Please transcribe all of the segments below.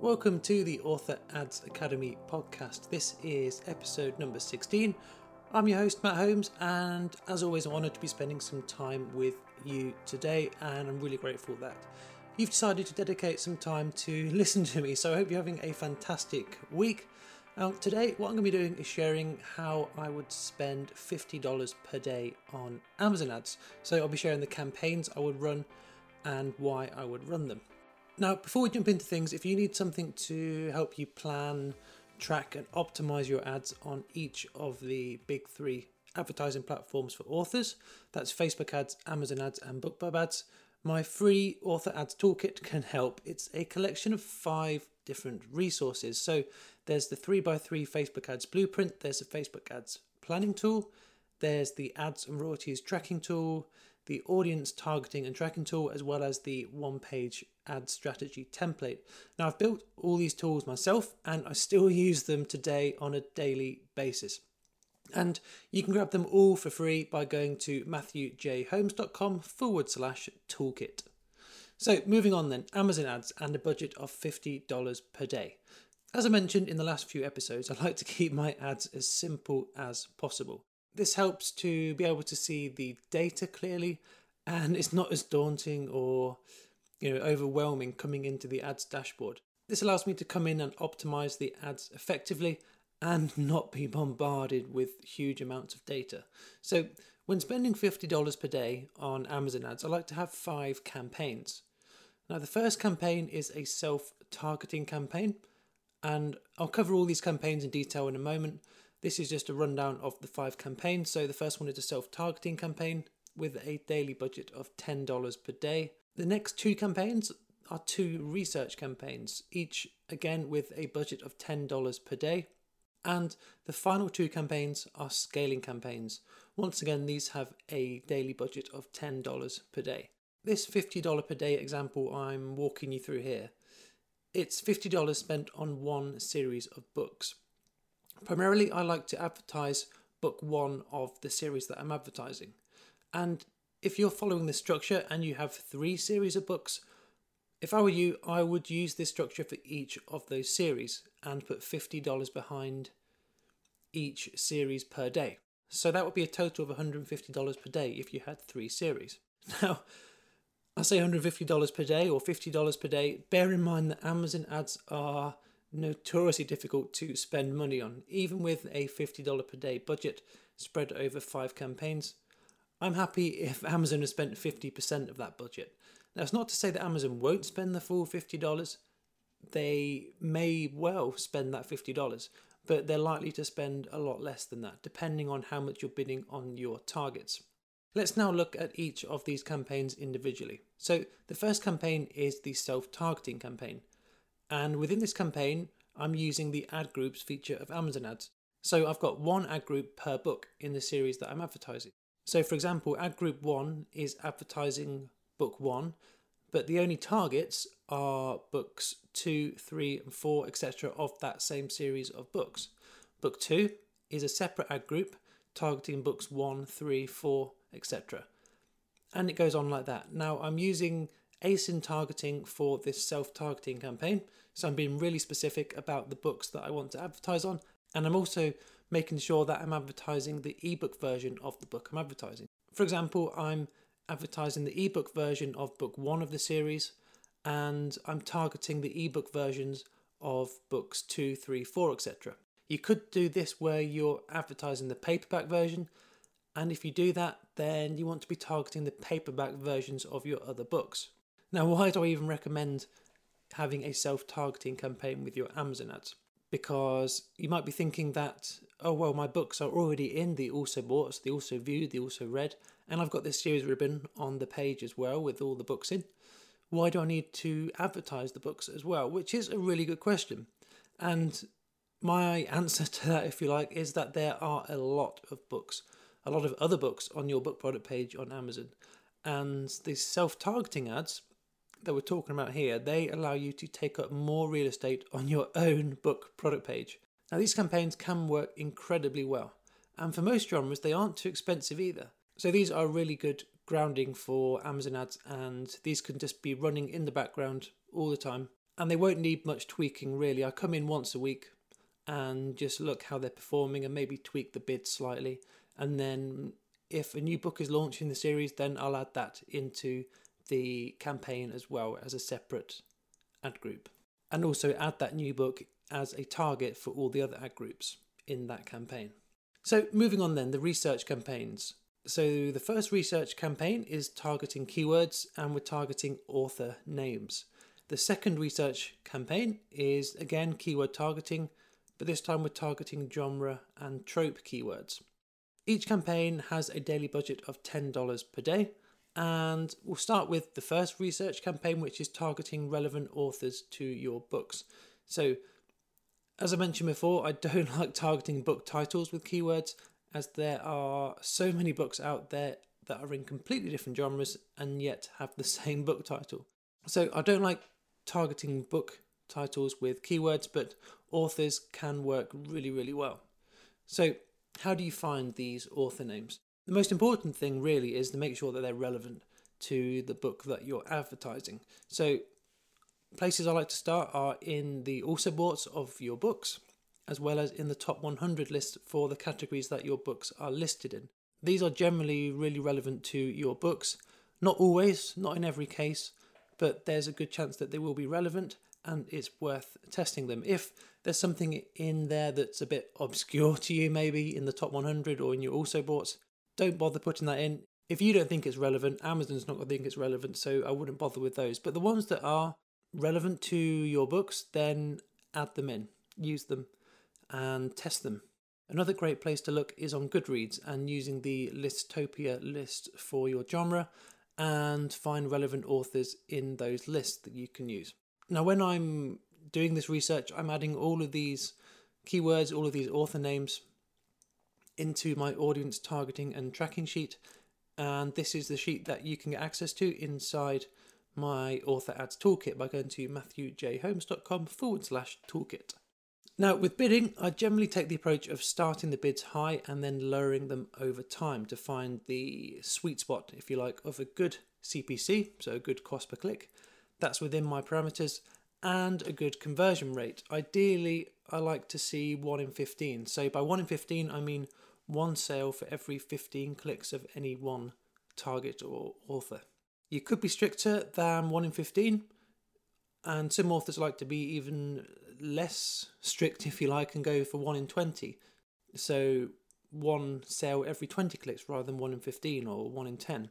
Welcome to the Author Ads Academy podcast. This is episode number 16. I'm your host, Matt Holmes, and as always, I'm honoured to be spending some time with you today, and I'm really grateful that you've decided to dedicate some time to listen to me. So I hope you're having a fantastic week. Now, today, what I'm going to be doing is sharing how I would spend $50 per day on Amazon ads. So I'll be sharing the campaigns I would run and why I would run them. Now, before we jump into things, if you need something to help you plan, track, and optimize your ads on each of the big three advertising platforms for authors that's Facebook ads, Amazon ads, and BookBub ads my free author ads toolkit can help. It's a collection of five different resources. So there's the 3x3 Facebook ads blueprint, there's a Facebook ads planning tool, there's the ads and royalties tracking tool, the audience targeting and tracking tool, as well as the one page ad strategy template. Now, I've built all these tools myself and I still use them today on a daily basis. And you can grab them all for free by going to matthewjholmes.com forward slash toolkit. So, moving on then, Amazon ads and a budget of $50 per day. As I mentioned in the last few episodes, I like to keep my ads as simple as possible. This helps to be able to see the data clearly and it's not as daunting or you know overwhelming coming into the ads dashboard. This allows me to come in and optimize the ads effectively and not be bombarded with huge amounts of data. So, when spending $50 per day on Amazon ads, I like to have five campaigns. Now, the first campaign is a self targeting campaign, and I'll cover all these campaigns in detail in a moment. This is just a rundown of the five campaigns. So, the first one is a self targeting campaign with a daily budget of $10 per day. The next two campaigns are two research campaigns, each again with a budget of $10 per day. And the final two campaigns are scaling campaigns. Once again, these have a daily budget of $10 per day. This $50 per day example I'm walking you through here, it's $50 spent on one series of books. Primarily, I like to advertise book one of the series that I'm advertising. And if you're following this structure and you have three series of books, if I were you, I would use this structure for each of those series and put $50 behind each series per day. So that would be a total of $150 per day if you had three series. Now, I say $150 per day or $50 per day. Bear in mind that Amazon ads are notoriously difficult to spend money on, even with a $50 per day budget spread over five campaigns. I'm happy if Amazon has spent 50% of that budget. Now, it's not to say that Amazon won't spend the full $50. They may well spend that $50, but they're likely to spend a lot less than that, depending on how much you're bidding on your targets. Let's now look at each of these campaigns individually. So, the first campaign is the self targeting campaign. And within this campaign, I'm using the ad groups feature of Amazon ads. So, I've got one ad group per book in the series that I'm advertising. So, for example, ad group one is advertising book one, but the only targets are books two, three, and four, etc., of that same series of books. Book two is a separate ad group targeting books one, three, four, etc. And it goes on like that. Now, I'm using ASIN targeting for this self targeting campaign, so I'm being really specific about the books that I want to advertise on, and I'm also making sure that I'm advertising the ebook version of the book I'm advertising. For example, I'm advertising the ebook version of book one of the series, and I'm targeting the ebook versions of books two, three, four, etc. You could do this where you're advertising the paperback version, and if you do that, then you want to be targeting the paperback versions of your other books. Now, why do I even recommend having a self targeting campaign with your Amazon ads? Because you might be thinking that, oh, well, my books are already in the also bought, the also viewed, the also read, and I've got this series ribbon on the page as well with all the books in. Why do I need to advertise the books as well? Which is a really good question. And my answer to that, if you like, is that there are a lot of books, a lot of other books on your book product page on Amazon. And the self targeting ads that we're talking about here, they allow you to take up more real estate on your own book product page. Now, these campaigns can work incredibly well. And for most genres, they aren't too expensive either. So these are really good grounding for Amazon ads, and these can just be running in the background all the time. and they won't need much tweaking really. I come in once a week and just look how they're performing and maybe tweak the bid slightly. And then if a new book is launched in the series, then I'll add that into the campaign as well as a separate ad group. And also add that new book as a target for all the other ad groups in that campaign. So, moving on then, the research campaigns. So, the first research campaign is targeting keywords and we're targeting author names. The second research campaign is again keyword targeting, but this time we're targeting genre and trope keywords. Each campaign has a daily budget of $10 per day, and we'll start with the first research campaign, which is targeting relevant authors to your books. So, as I mentioned before, I don't like targeting book titles with keywords, as there are so many books out there that are in completely different genres and yet have the same book title. So, I don't like targeting book titles with keywords, but authors can work really, really well. So, how do you find these author names? The most important thing really is to make sure that they're relevant to the book that you're advertising. So, places I like to start are in the also boughts of your books, as well as in the top 100 list for the categories that your books are listed in. These are generally really relevant to your books. Not always, not in every case, but there's a good chance that they will be relevant and it's worth testing them. If there's something in there that's a bit obscure to you, maybe in the top 100 or in your also bought, don't bother putting that in. If you don't think it's relevant, Amazon's not going to think it's relevant, so I wouldn't bother with those. But the ones that are relevant to your books, then add them in, use them, and test them. Another great place to look is on Goodreads and using the Listopia list for your genre and find relevant authors in those lists that you can use. Now, when I'm doing this research, I'm adding all of these keywords, all of these author names into my audience targeting and tracking sheet. And this is the sheet that you can get access to inside my author ads toolkit by going to matthewjholmes.com forward slash toolkit. Now, with bidding, I generally take the approach of starting the bids high and then lowering them over time to find the sweet spot, if you like, of a good CPC, so a good cost per click. That's within my parameters and a good conversion rate. Ideally, I like to see 1 in 15. So, by 1 in 15, I mean one sale for every 15 clicks of any one target or author. You could be stricter than 1 in 15, and some authors like to be even less strict, if you like, and go for 1 in 20. So one sale every 20 clicks rather than 1 in 15 or 1 in 10.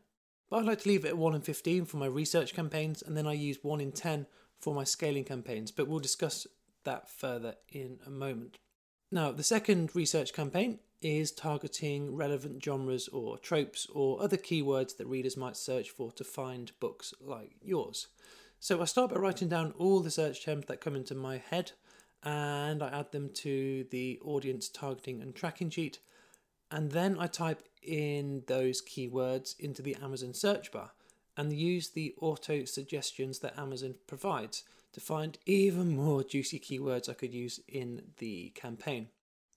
But I like to leave it at 1 in 15 for my research campaigns, and then I use 1 in 10 for my scaling campaigns, but we'll discuss that further in a moment. Now, the second research campaign is targeting relevant genres or tropes or other keywords that readers might search for to find books like yours. So I start by writing down all the search terms that come into my head and I add them to the audience targeting and tracking sheet. And then I type in those keywords into the Amazon search bar and use the auto suggestions that Amazon provides to find even more juicy keywords I could use in the campaign.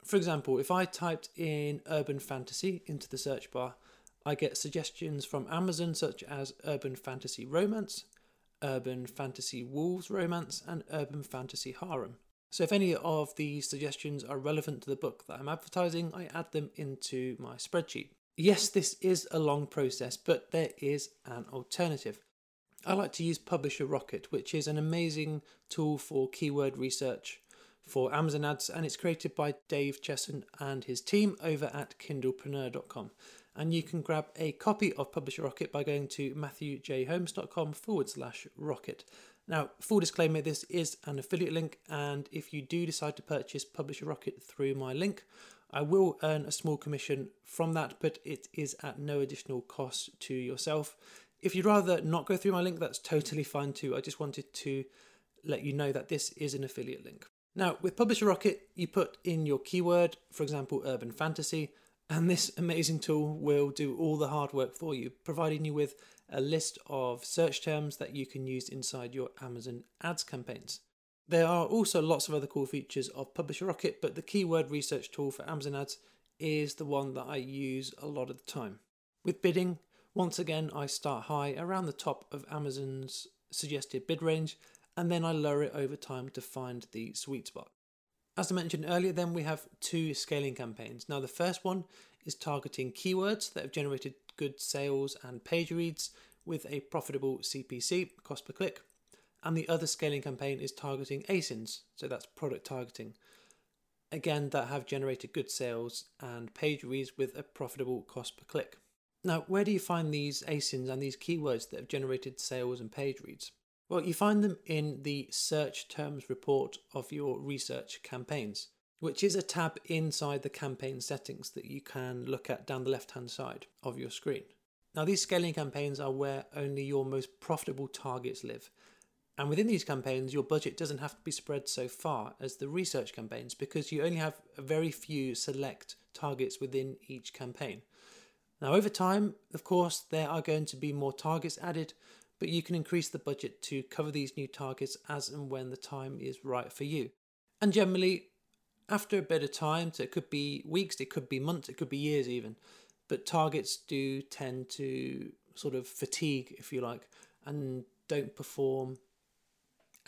For example, if I typed in urban fantasy into the search bar, I get suggestions from Amazon such as urban fantasy romance, urban fantasy wolves romance, and urban fantasy harem. So if any of these suggestions are relevant to the book that I'm advertising, I add them into my spreadsheet. Yes, this is a long process, but there is an alternative. I like to use Publisher Rocket, which is an amazing tool for keyword research for Amazon ads, and it's created by Dave Chesson and his team over at kindlepreneur.com and you can grab a copy of Publisher Rocket by going to matthewjholmes.com forward slash rocket. Now, full disclaimer this is an affiliate link, and if you do decide to purchase Publisher Rocket through my link, I will earn a small commission from that, but it is at no additional cost to yourself. If you'd rather not go through my link, that's totally fine too. I just wanted to let you know that this is an affiliate link. Now, with Publisher Rocket, you put in your keyword, for example, urban fantasy, and this amazing tool will do all the hard work for you, providing you with a list of search terms that you can use inside your Amazon ads campaigns. There are also lots of other cool features of Publisher Rocket, but the keyword research tool for Amazon ads is the one that I use a lot of the time. With bidding, once again, I start high around the top of Amazon's suggested bid range and then I lower it over time to find the sweet spot. As I mentioned earlier, then we have two scaling campaigns. Now, the first one is targeting keywords that have generated good sales and page reads with a profitable CPC, cost per click. And the other scaling campaign is targeting ASINs, so that's product targeting. Again, that have generated good sales and page reads with a profitable cost per click. Now, where do you find these ASINs and these keywords that have generated sales and page reads? Well, you find them in the search terms report of your research campaigns, which is a tab inside the campaign settings that you can look at down the left hand side of your screen. Now, these scaling campaigns are where only your most profitable targets live. And within these campaigns, your budget doesn't have to be spread so far as the research campaigns because you only have a very few select targets within each campaign. Now, over time, of course, there are going to be more targets added, but you can increase the budget to cover these new targets as and when the time is right for you. And generally, after a bit of time, so it could be weeks, it could be months, it could be years even, but targets do tend to sort of fatigue, if you like, and don't perform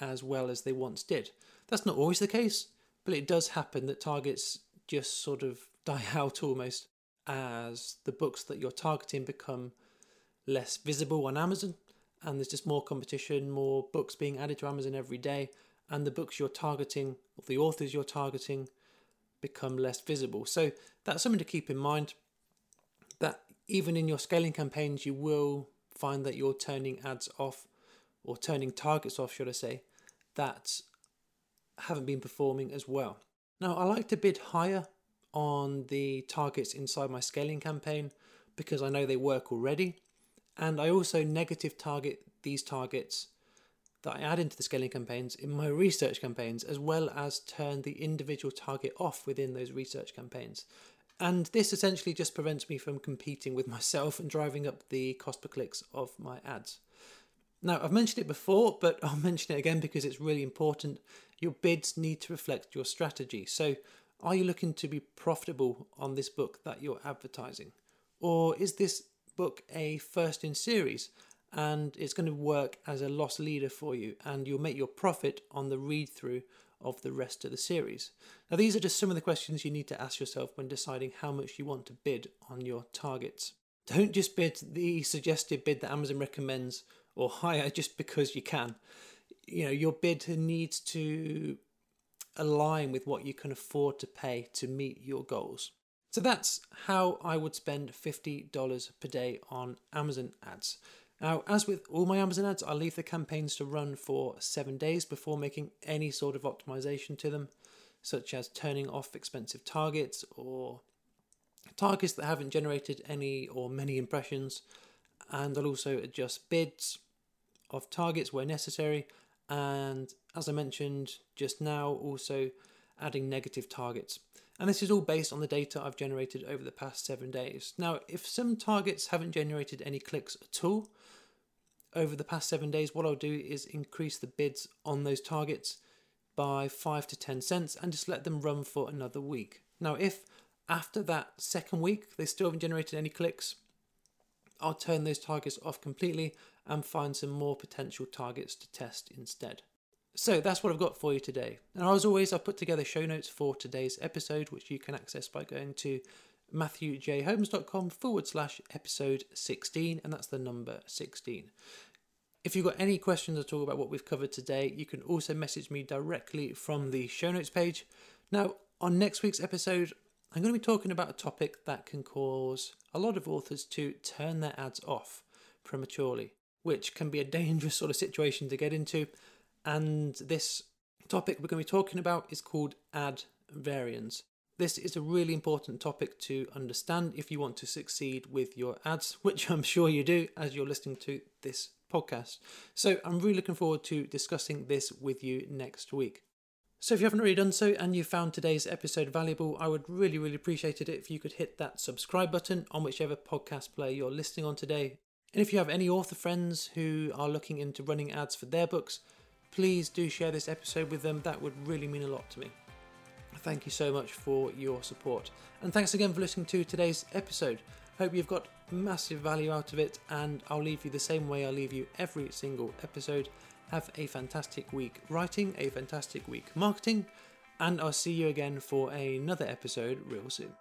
as well as they once did. That's not always the case, but it does happen that targets just sort of die out almost as the books that you're targeting become less visible on Amazon and there's just more competition, more books being added to Amazon every day, and the books you're targeting, or the authors you're targeting, become less visible. So that's something to keep in mind that even in your scaling campaigns, you will find that you're turning ads off or turning targets off, should I say, that haven't been performing as well. Now, I like to bid higher on the targets inside my scaling campaign because I know they work already. And I also negative target these targets that I add into the scaling campaigns in my research campaigns, as well as turn the individual target off within those research campaigns. And this essentially just prevents me from competing with myself and driving up the cost per clicks of my ads. Now, I've mentioned it before, but I'll mention it again because it's really important. Your bids need to reflect your strategy. So, are you looking to be profitable on this book that you're advertising? Or is this book a first in series and it's going to work as a loss leader for you and you'll make your profit on the read through of the rest of the series. Now, these are just some of the questions you need to ask yourself when deciding how much you want to bid on your targets. Don't just bid the suggested bid that Amazon recommends or higher just because you can. You know, your bid needs to align with what you can afford to pay to meet your goals. So that's how I would spend $50 per day on Amazon ads. Now, as with all my Amazon ads, I leave the campaigns to run for seven days before making any sort of optimization to them, such as turning off expensive targets or targets that haven't generated any or many impressions. And I'll also adjust bids of targets where necessary. And as I mentioned just now, also adding negative targets. And this is all based on the data I've generated over the past seven days. Now, if some targets haven't generated any clicks at all over the past seven days, what I'll do is increase the bids on those targets by five to 10 cents and just let them run for another week. Now, if after that second week they still haven't generated any clicks, I'll turn those targets off completely and find some more potential targets to test instead. So that's what I've got for you today. And as always, I've put together show notes for today's episode, which you can access by going to matthewjholmes.com forward slash episode 16, and that's the number 16. If you've got any questions at all about what we've covered today, you can also message me directly from the show notes page. Now, on next week's episode, I'm going to be talking about a topic that can cause a lot of authors to turn their ads off prematurely, which can be a dangerous sort of situation to get into and this topic we're going to be talking about is called ad variance. This is a really important topic to understand if you want to succeed with your ads, which I'm sure you do as you're listening to this podcast. So I'm really looking forward to discussing this with you next week. So if you haven't already done so and you found today's episode valuable, I would really, really appreciate it if you could hit that subscribe button on whichever podcast player you're listening on today. And if you have any author friends who are looking into running ads for their books, please do share this episode with them. That would really mean a lot to me. Thank you so much for your support. And thanks again for listening to today's episode. Hope you've got massive value out of it, and I'll leave you the same way I leave you every single episode. Have a fantastic week writing, a fantastic week marketing, and I'll see you again for another episode real soon.